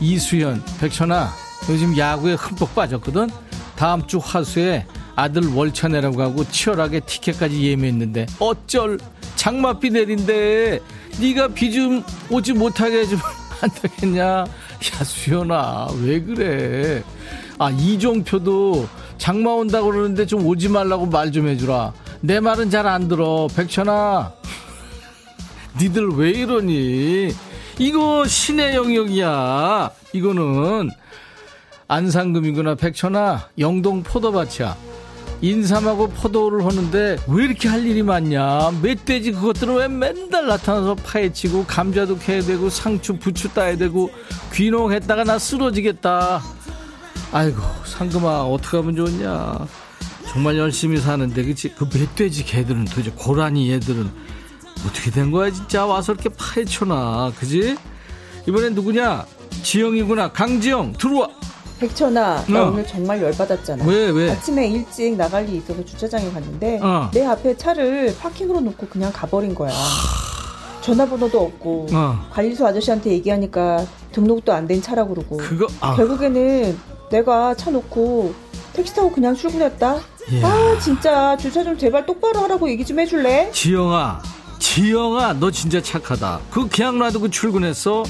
이수연, 백천아, 요즘 야구에 흠뻑 빠졌거든? 다음 주 화수에 아들 월차 내라고 하고 치열하게 티켓까지 예매했는데 어쩔 장맛비 내린데 네가 비 좀 오지 못하게 해주면 안 되겠냐? 야 수연아 왜 그래? 아 이종표도 장마 온다고 그러는데 좀 오지 말라고 말 좀 해주라. 내 말은 잘 안 들어. 백천아, 니들 왜 이러니? 이거 신의 영역이야. 이거는 안상금이구나. 백천아, 영동 포도밭이야. 인삼하고 포도를 하는데 왜 이렇게 할 일이 많냐? 멧돼지 그것들은 왜 맨날 나타나서 파헤치고 감자도 캐야 되고 상추 부추 따야 되고 귀농했다가 나 쓰러지겠다. 아이고 상금아 어떻게 하면 좋냐? 정말 열심히 사는데 그치? 그 멧돼지 개들은 도대체 고라니 얘들은 어떻게 된 거야 진짜? 와서 이렇게 파헤쳐나 그지? 이번엔 누구냐? 지영이구나. 강지영 들어와. 백천아 나 어. 오늘 정말 열받았잖아. 왜 왜? 아침에 일찍 나갈 일이 있어서 주차장에 갔는데 어. 내 앞에 차를 파킹으로 놓고 그냥 가버린 거야. 전화번호도 없고 어. 관리소 아저씨한테 얘기하니까 등록도 안 된 차라고 그러고. 그거 아. 결국에는 내가 차 놓고 택시 타고 그냥 출근했다 이야. 아 진짜. 주차 좀 제발 똑바로 하라고 얘기 좀 해줄래? 지영아 지영아 너 진짜 착하다. 그 그냥 놔두고 출근했어?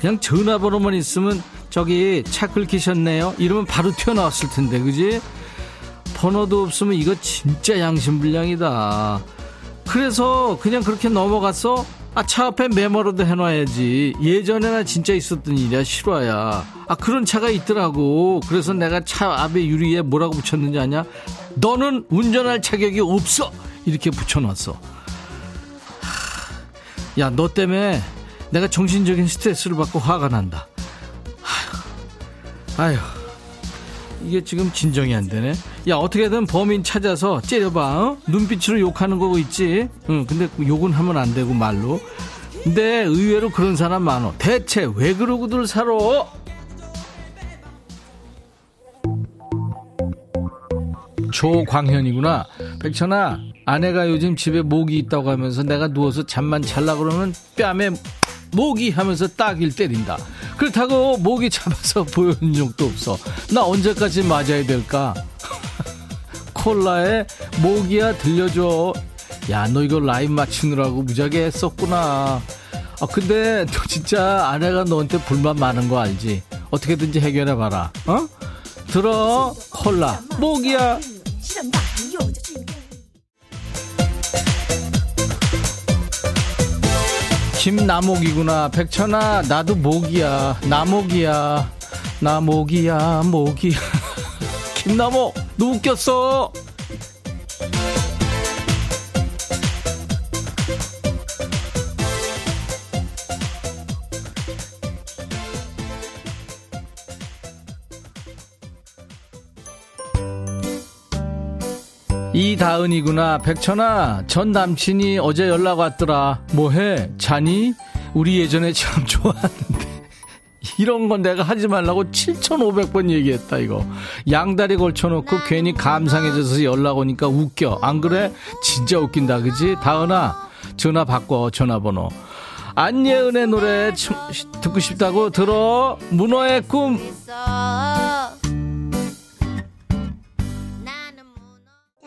그냥 전화번호만 있으면 저기 차 긁히셨네요? 이러면 바로 튀어나왔을 텐데 그지? 번호도 없으면 이거 진짜 양심불량이다. 그래서 그냥 그렇게 넘어갔어 아, 차 앞에 메모라도 해놔야지. 예전에나 진짜 있었던 일이야, 실화야. 아, 그런 차가 있더라고. 그래서 내가 차 앞에 유리에 뭐라고 붙였는지 아냐? 너는 운전할 자격이 없어! 이렇게 붙여놨어. 야, 너 때문에 내가 정신적인 스트레스를 받고 화가 난다. 아휴, 아휴. 이게 지금 진정이 안 되네. 야, 어떻게든 범인 찾아서 째려봐. 어? 눈빛으로 욕하는 거고 있지. 응, 근데 욕은 하면 안 되고 말로. 근데 의외로 그런 사람 많어. 대체 왜 그러고들 살아? 조광현이구나. 백천아, 아내가 요즘 집에 모기 있다고 하면서 내가 누워서 잠만 잘라 그러면 뺨에 모기 하면서 딱일 때린다. 그렇다고 모기 잡아서 보여준 적도 없어. 나 언제까지 맞아야 될까? 콜라에 모기야 들려줘. 야, 너 이거 라인 맞추느라고 무지하게 했었구나. 아, 근데 너 진짜 아내가 너한테 불만 많은 거 알지? 어떻게든지 해결해봐라. 어? 들어, 콜라. 모기야. 김나목이구나. 백천아, 나도 목이야. 나목이야. 나목이야, 목이야. 김나목, 너 웃겼어. 이다은이구나. 백천아, 전 남친이 어제 연락 왔더라. 뭐해? 자니? 우리 예전에 참 좋았는데. 이런 건 내가 하지 말라고 7,500번 얘기했다, 이거. 양다리 걸쳐놓고 괜히 감상해져서 연락 오니까 웃겨. 안 그래? 진짜 웃긴다, 그지? 다은아, 전화 바꿔, 전화번호. 안예은의 노래 듣고 싶다고 들어. 문어의 꿈.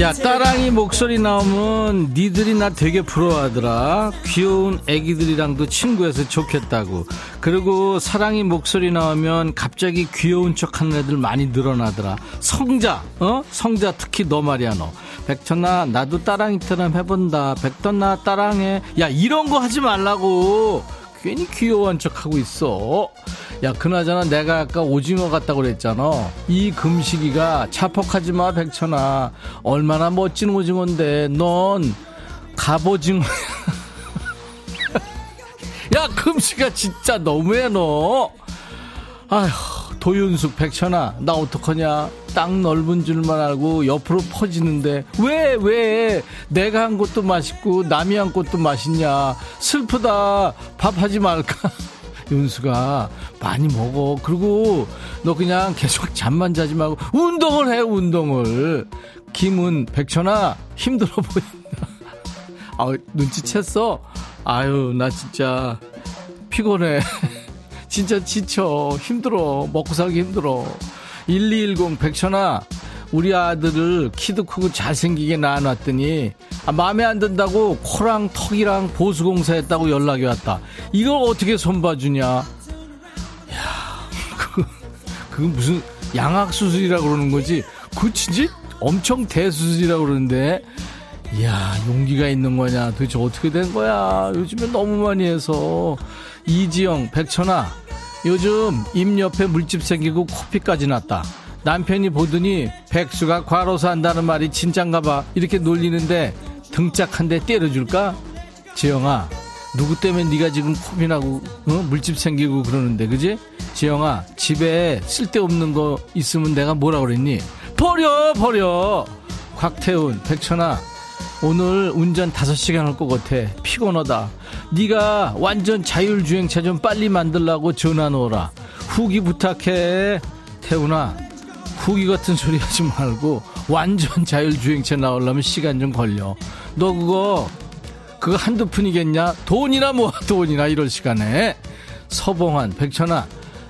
야 따랑이 목소리 나오면 니들이 나 되게 부러워하더라. 귀여운 애기들이랑도 친구해서 좋겠다고. 그리고 사랑이 목소리 나오면 갑자기 귀여운 척하는 애들 많이 늘어나더라. 성자 어? 성자 특히 너 말이야 너. 백천아 나도 따랑이처럼 해본다. 백천아 따랑해. 야 이런 거 하지 말라고 괜히 귀여운 척 하고 있어. 야 그나저나 내가 아까 오징어 같다고 그랬잖아. 이 금식이가 자폭하지 마 백천아. 얼마나 멋진 오징어인데 넌 갑오징어야 야 금식아 진짜 너무해 너. 아휴 도윤숙 백천아 나 어떡하냐 땅 넓은 줄만 알고 옆으로 퍼지는데 왜 왜 내가 한 것도 맛있고 남이 한 것도 맛있냐 슬프다 밥하지 말까 윤수가 많이 먹어. 그리고 너 그냥 계속 잠만 자지 말고 운동을 해, 운동을. 김은 백천아, 힘들어 보인다. 아, 눈치챘어? 아유, 나 진짜 피곤해. 진짜 지쳐. 힘들어. 먹고 살기 힘들어. 1210 백천아, 우리 아들을 키도 크고 잘생기게 낳아놨더니 아, 마음에 안 든다고 코랑 턱이랑 보수공사 했다고 연락이 왔다. 이걸 어떻게 손봐주냐? 야, 그, 그건 무슨 양악수술이라고 그러는 거지? 그 진짜 엄청 대수술이라고 그러는데 이야 용기가 있는 거냐 도대체 어떻게 된 거야 요즘에 너무 많이 해서 이지영 백천아 요즘 입 옆에 물집 생기고 코피까지 났다 남편이 보더니 백수가 과로사 한다는 말이 진짠가 봐 이렇게 놀리는데 등짝 한 대 때려줄까? 지영아 누구 때문에 네가 지금 코피 나고 어? 물집 생기고 그러는데 그지? 지영아 집에 쓸데없는 거 있으면 내가 뭐라 그랬니? 버려 버려 곽태훈 백천아 오늘 운전 5시간 할 것 같아. 피곤하다. 네가 완전 자율주행차 좀 빨리 만들라고 전화 놓으라. 후기 부탁해. 태훈아 후기 같은 소리 하지 말고 완전 자율주행차 나오려면 시간 좀 걸려. 너 그거 그거 한두 푼이겠냐? 돈이나 모아 돈이나 이럴 시간에. 서봉환 백천아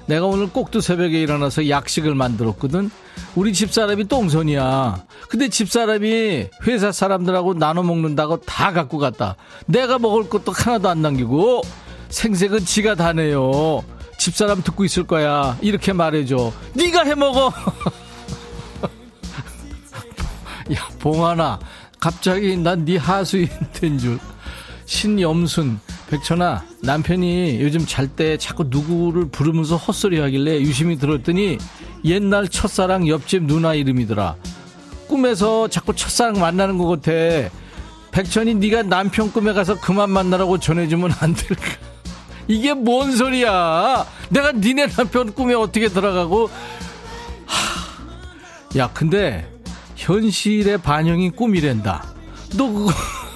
내가 오늘 꼭두 새벽에 일어나서 약식을 만들었거든. 우리 집사람이 똥손이야. 근데 집사람이 회사 사람들하고 나눠 먹는다고 다 갖고 갔다. 내가 먹을 것도 하나도 안 남기고 생색은 지가 다 내요. 집사람 듣고 있을 거야. 이렇게 말해줘. 네가 해 먹어. 야, 봉하나. 갑자기 난 네 하수인 된 줄. 신염순. 백천아, 남편이 요즘 잘 때 자꾸 누구를 부르면서 헛소리 하길래 유심히 들었더니 옛날 첫사랑 옆집 누나 이름이더라. 꿈에서 자꾸 첫사랑 만나는 것 같아. 백천이 네가 남편 꿈에 가서 그만 만나라고 전해주면 안 될까? 이게 뭔 소리야? 내가 니네 남편 꿈에 어떻게 들어가고? 하... 야, 근데 현실의 반영이 꿈이랜다. 너 그거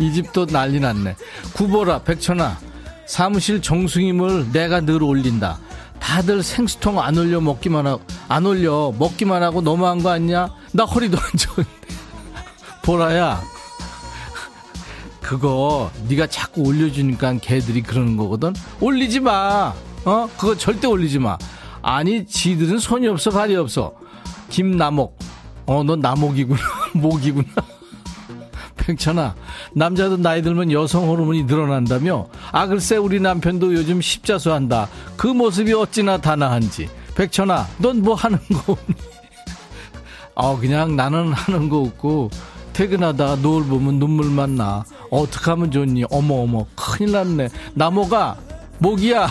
이 집도 난리 났네. 구보라, 백천아, 사무실 정수임을 내가 늘 올린다. 다들 생수통 안 올려 먹기만 하고, 안 올려 먹기만 하고 너무한 거 아니냐? 나 허리도 안 좋은데. 보라야, 그거 네가 자꾸 올려주니까 걔들이 그러는 거거든. 올리지 마. 어? 그거 절대 올리지 마. 아니, 지들은 손이 없어, 발이 없어. 김나목. 어, 너 나목이구나. 목이구나. 백천아, 남자도 나이 들면 여성 호르몬이 늘어난다며? 아, 글쎄, 우리 남편도 요즘 십자수 한다. 그 모습이 어찌나 다나한지. 백천아, 넌 뭐 하는 거 없니? 어, 그냥 나는 하는 거 없고, 퇴근하다 노을 보면 눈물만 나. 어떡하면 좋니? 어머, 어머, 큰일 났네. 나모가, 목이야.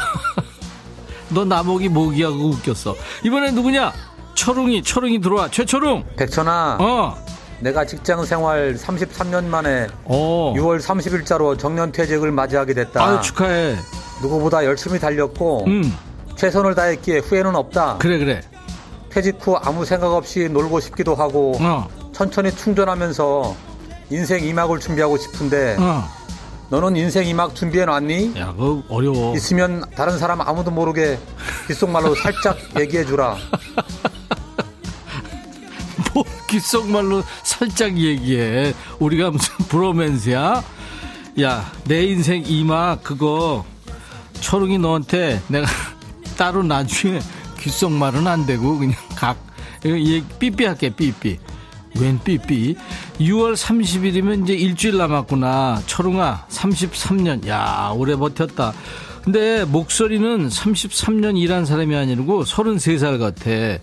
너 나목이 목이야. 그거 웃겼어. 이번엔 누구냐? 철웅이, 철웅이 들어와. 최철웅! 백천아. 어. 내가 직장 생활 33년 만에 오. 6월 30일자로 정년 퇴직을 맞이하게 됐다. 아유, 축하해. 누구보다 열심히 달렸고 음. 최선을 다했기에 후회는 없다. 그래 그래. 퇴직 후 아무 생각 없이 놀고 싶기도 하고 어. 천천히 충전하면서 인생 2막을 준비하고 싶은데 어. 너는 인생 2막 준비해 놨니? 야, 그 어려워. 있으면 다른 사람 아무도 모르게 귓속말로 살짝 얘기해 주라. 뭐 귓속말로 살짝 얘기해. 우리가 무슨 브로맨스야? 야, 내 인생 이막 그거 초롱이 너한테 내가 따로 나중에 귓속말은 안 되고 그냥 각 얘 삐삐 할게 삐삐. 웬 삐삐? 6월 30일이면 이제 일주일 남았구나. 철웅아, 33년. 야, 오래 버텼다. 근데 목소리는 33년 일한 사람이 아니고 33살 같아.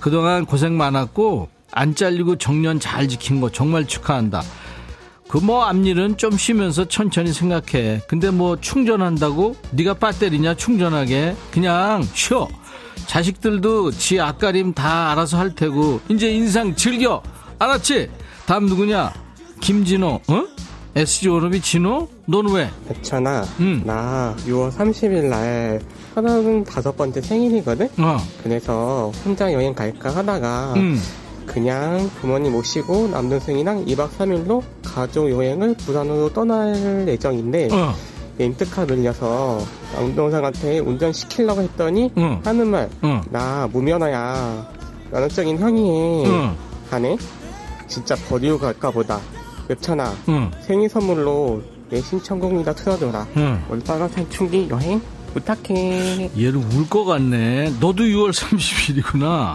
그동안 고생 많았고 안 잘리고 정년 잘 지킨 거 정말 축하한다. 그 뭐 앞일은 좀 쉬면서 천천히 생각해. 근데 뭐 충전한다고 네가 배터리냐 충전하게 그냥 쉬어. 자식들도 지 앞가림 다 알아서 할 테고 이제 인상 즐겨. 알았지? 다음 누구냐? 김진호. 어? SG 워너비 진호? 너는 왜? 백천아, 응. 나 6월 30일 날 서른 다섯 번째 생일이거든? 어. 그래서 혼자 여행 갈까 하다가 응. 그냥 부모님 모시고 남동생이랑 2박 3일로 가족 여행을 부산으로 떠날 예정인데 어. 렌트카 빌려서 남동생한테 운전시키려고 했더니 어. 하는 말, 어. 나 무면허야. 면허적인 형이 해. 하네? 진짜 버리고 갈까 보다. 웹천아, 생일 선물로 내 신청곡이다 틀어줘라. 올빠가 산충기 여행 부탁해. 얘를 울 것 같네. 너도 6월 30일이구나.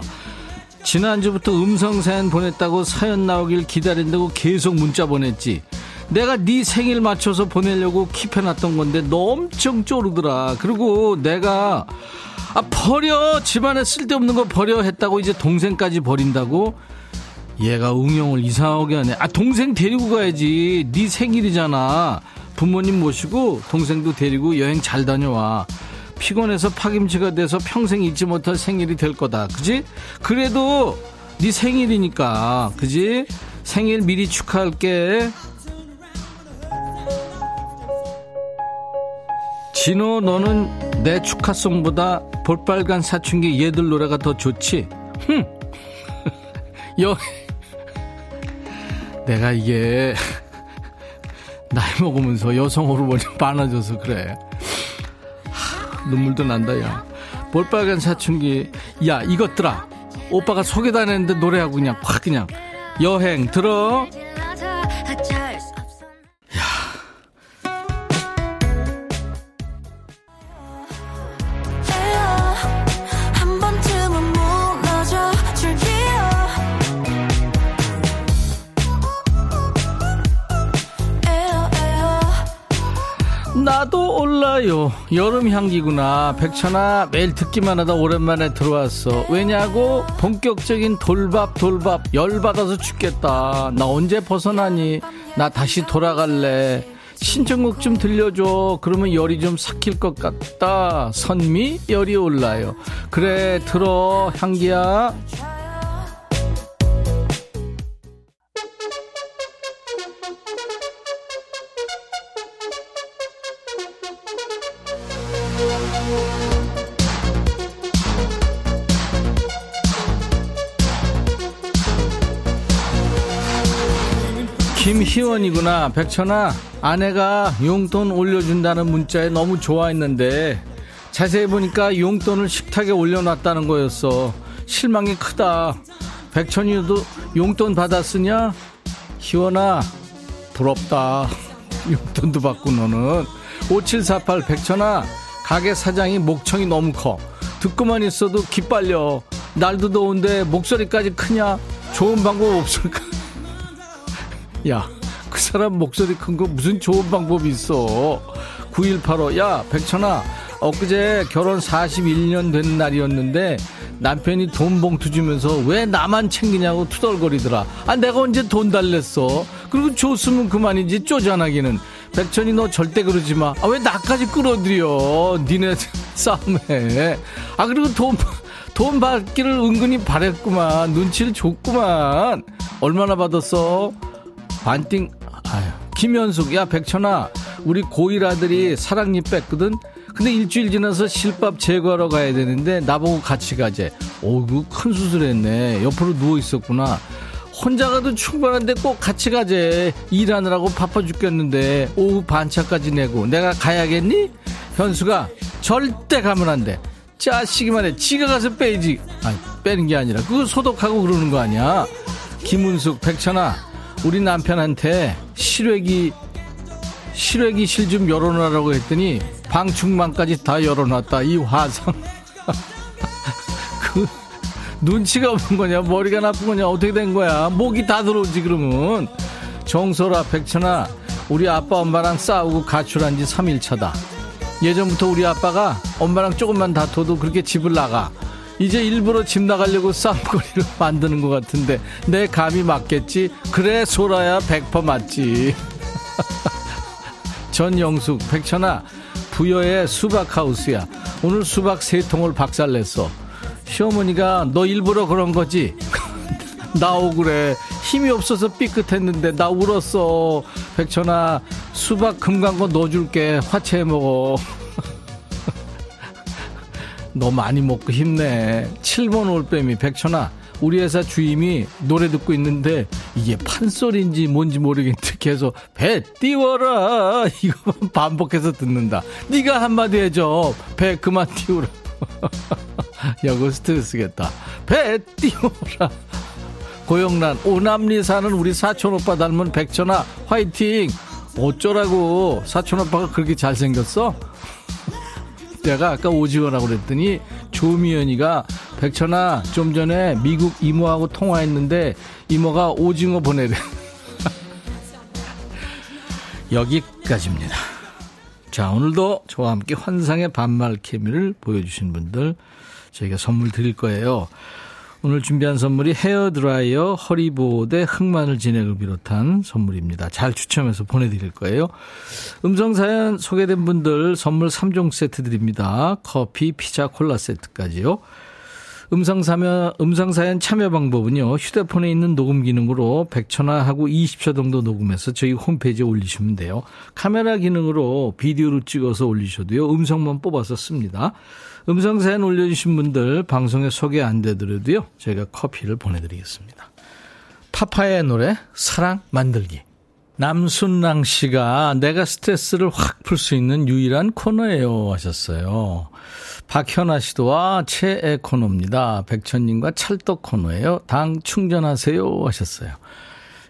지난주부터 음성 사연 보냈다고 사연 나오길 기다린다고 계속 문자 보냈지. 내가 네 생일 맞춰서 보내려고 킵해놨던 건데 너 엄청 쪼르더라. 그리고 내가 아 버려 집안에 쓸데없는 거 버려 했다고 이제 동생까지 버린다고 얘가 응용을 이상하게 하네. 아 동생 데리고 가야지. 네 생일이잖아. 부모님 모시고 동생도 데리고 여행 잘 다녀와. 피곤해서 파김치가 돼서 평생 잊지 못할 생일이 될 거다. 그지? 그래도 네 생일이니까. 그지? 생일 미리 축하할게. 진호 너는 내 축하송보다 볼빨간 사춘기 얘들 노래가 더 좋지? 흠. 여 내가 이게 나이 먹으면서 여성 호르몬이 많아져서 그래. 눈물도 난다, 야. 볼빨간 사춘기. 야, 이것들아. 오빠가 소개다 냈는데 노래하고 그냥 확 그냥. 여행 들어. 올라요. 여름 향기구나. 백천아, 매일 듣기만 하다 오랜만에 들어왔어. 왜냐고? 본격적인 돌밥, 돌밥. 열받아서 죽겠다. 나 언제 벗어나니? 나 다시 돌아갈래. 신청곡 좀 들려줘. 그러면 열이 좀 삭힐 것 같다. 선미, 열이 올라요. 그래, 들어, 향기야. 김희원이구나. 백천아, 아내가 용돈 올려준다는 문자에 너무 좋아했는데 자세히 보니까 용돈을 식탁에 올려놨다는 거였어. 실망이 크다. 백천이도 용돈 받았으냐? 희원아, 부럽다. 용돈도 받고 너는. 5748 백천아, 가게 사장이 목청이 너무 커. 듣고만 있어도 기빨려. 날도 더운데 목소리까지 크냐? 좋은 방법 없을까? 야, 그 사람 목소리 큰 거 무슨 좋은 방법이 있어. 9185, 야, 백천아, 엊그제 결혼 41년 된 날이었는데 남편이 돈 봉투 주면서 왜 나만 챙기냐고 투덜거리더라. 아, 내가 언제 돈 달랬어? 그리고 줬으면 그만이지, 쪼잔하기는. 백천이 너 절대 그러지 마. 아, 왜 나까지 끌어들여? 니네 싸움에. 아, 그리고 돈, 돈 받기를 은근히 바랬구만. 눈치를 줬구만. 얼마나 받았어? 반띵 김현숙 야 백천아. 우리 고1 아들이 사랑니 뺐거든. 근데 일주일 지나서 실밥 제거하러 가야 되는데 나보고 같이 가재. 오구 큰 수술했네. 옆으로 누워 있었구나. 혼자 가도 충분한데 꼭 같이 가재. 일하느라고 바빠 죽겠는데. 오후 반차까지 내고. 내가 가야겠니? 현수가 절대 가면 안 돼. 짜식이만 해. 지가 가서 빼지. 아니 빼는 게 아니라. 그거 소독하고 그러는 거 아니야? 김은숙 백천아 우리 남편한테 실외기 실외기 실 좀 열어놓으라고 했더니 방충망까지 다 열어놨다 이 화상. 그 눈치가 없는 거냐 머리가 나쁜 거냐 어떻게 된 거야? 목이 다 들어오지 그러면. 정소라 백천아 우리 아빠 엄마랑 싸우고 가출한 지 3일 차다. 예전부터 우리 아빠가 엄마랑 조금만 다퉈도 그렇게 집을 나가 이제 일부러 집 나가려고 싸움거리를 만드는 것 같은데 내 감이 맞겠지? 그래 소라야 백퍼 맞지. 전영숙 백천아 부여의 수박하우스야. 오늘 수박 세 통을 박살냈어. 시어머니가 너 일부러 그런 거지? 나 억울해. 힘이 없어서 삐끗했는데 나 울었어 백천아 수박 금강거 넣어줄게. 화채 먹어 너 많이 먹고 힘내. 7번 올빼미 백천아. 우리 회사 주임이 노래 듣고 있는데 이게 판소리인지 뭔지 모르겠는데 계속 배 띄워라 이거만 반복해서 듣는다. 네가 한마디 해줘. 배 그만 띄우라. 야, 그 스트레스겠다. 배 띄워라. 고영란 오남리 사는 우리 사촌 오빠 닮은 백천아 화이팅. 어쩌라고 사촌 오빠가 그렇게 잘생겼어? 내가 아까 오지원하고 그랬더니 조미연이가 백천아 좀 전에 미국 이모하고 통화했는데 이모가 오징어 보내래. 여기까지입니다. 자 오늘도 저와 함께 환상의 반말 케미를 보여주신 분들 저희가 선물 드릴 거예요. 오늘 준비한 선물이 헤어드라이어, 허리보호대, 흑마늘 진액을 비롯한 선물입니다. 잘 추첨해서 보내드릴 거예요. 음성사연 소개된 분들 선물 3종 세트 드립니다. 커피, 피자, 콜라 세트까지요. 음성사연, 음성사연 참여 방법은요. 휴대폰에 있는 녹음 기능으로 100초나 고 20초 정도 녹음해서 저희 홈페이지에 올리시면 돼요. 카메라 기능으로 비디오로 찍어서 올리셔도요. 음성만 뽑아서 씁니다. 음성 사연 올려주신 분들 방송에 소개 안 되더라도요. 저희가 커피를 보내드리겠습니다. 파파의 노래 사랑 만들기. 남순랑 씨가 내가 스트레스를 확 풀 수 있는 유일한 코너예요 하셨어요. 박현아 씨도 와 최애 코너입니다. 백천님과 찰떡 코너예요. 당 충전하세요 하셨어요.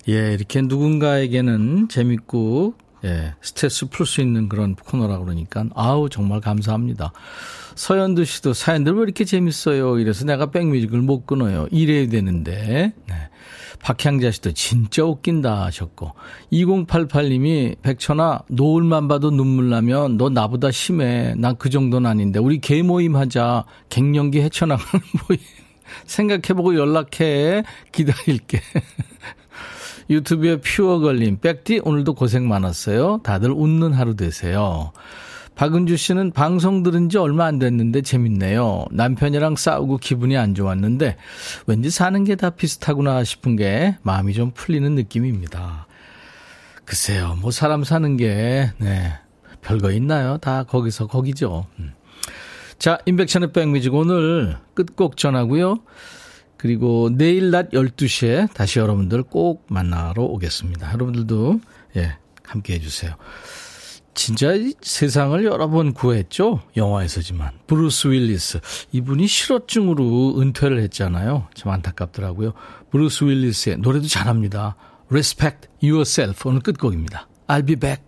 예, 이렇게 누군가에게는 재밌고 예, 스트레스 풀 수 있는 그런 코너라 그러니까 아우 정말 감사합니다. 서현두 씨도 사연들 왜 이렇게 재밌어요? 이래서 내가 백뮤직을 못 끊어요. 이래야 되는데. 네. 박향자 씨도 진짜 웃긴다 하셨고 2088님이 백천아 노을만 봐도 눈물 나면 너 나보다 심해. 난 그 정도는 아닌데 우리 개 모임 하자. 갱년기 헤쳐나가는 모임. 생각해보고 연락해. 기다릴게. 유튜브에 퓨어 걸림, 백디 오늘도 고생 많았어요. 다들 웃는 하루 되세요. 박은주 씨는 방송 들은 지 얼마 안 됐는데 재밌네요. 남편이랑 싸우고 기분이 안 좋았는데 왠지 사는 게 다 비슷하구나 싶은 게 마음이 좀 풀리는 느낌입니다. 글쎄요, 뭐 사람 사는 게, 네, 별거 있나요? 다 거기서 거기죠. 음. 자, 인백션의 백뮤직 오늘 끝곡 전하고요. 그리고 내일 낮 12시에 다시 여러분들 꼭 만나러 오겠습니다. 여러분들도, 예, 함께 해주세요. 진짜 세상을 여러 번 구했죠. 영화에서지만. 브루스 윌리스. 이분이 실어증으로 은퇴를 했잖아요. 참 안타깝더라고요. 브루스 윌리스의 노래도 잘합니다. Respect Yourself. 오늘 끝곡입니다. I'll be back.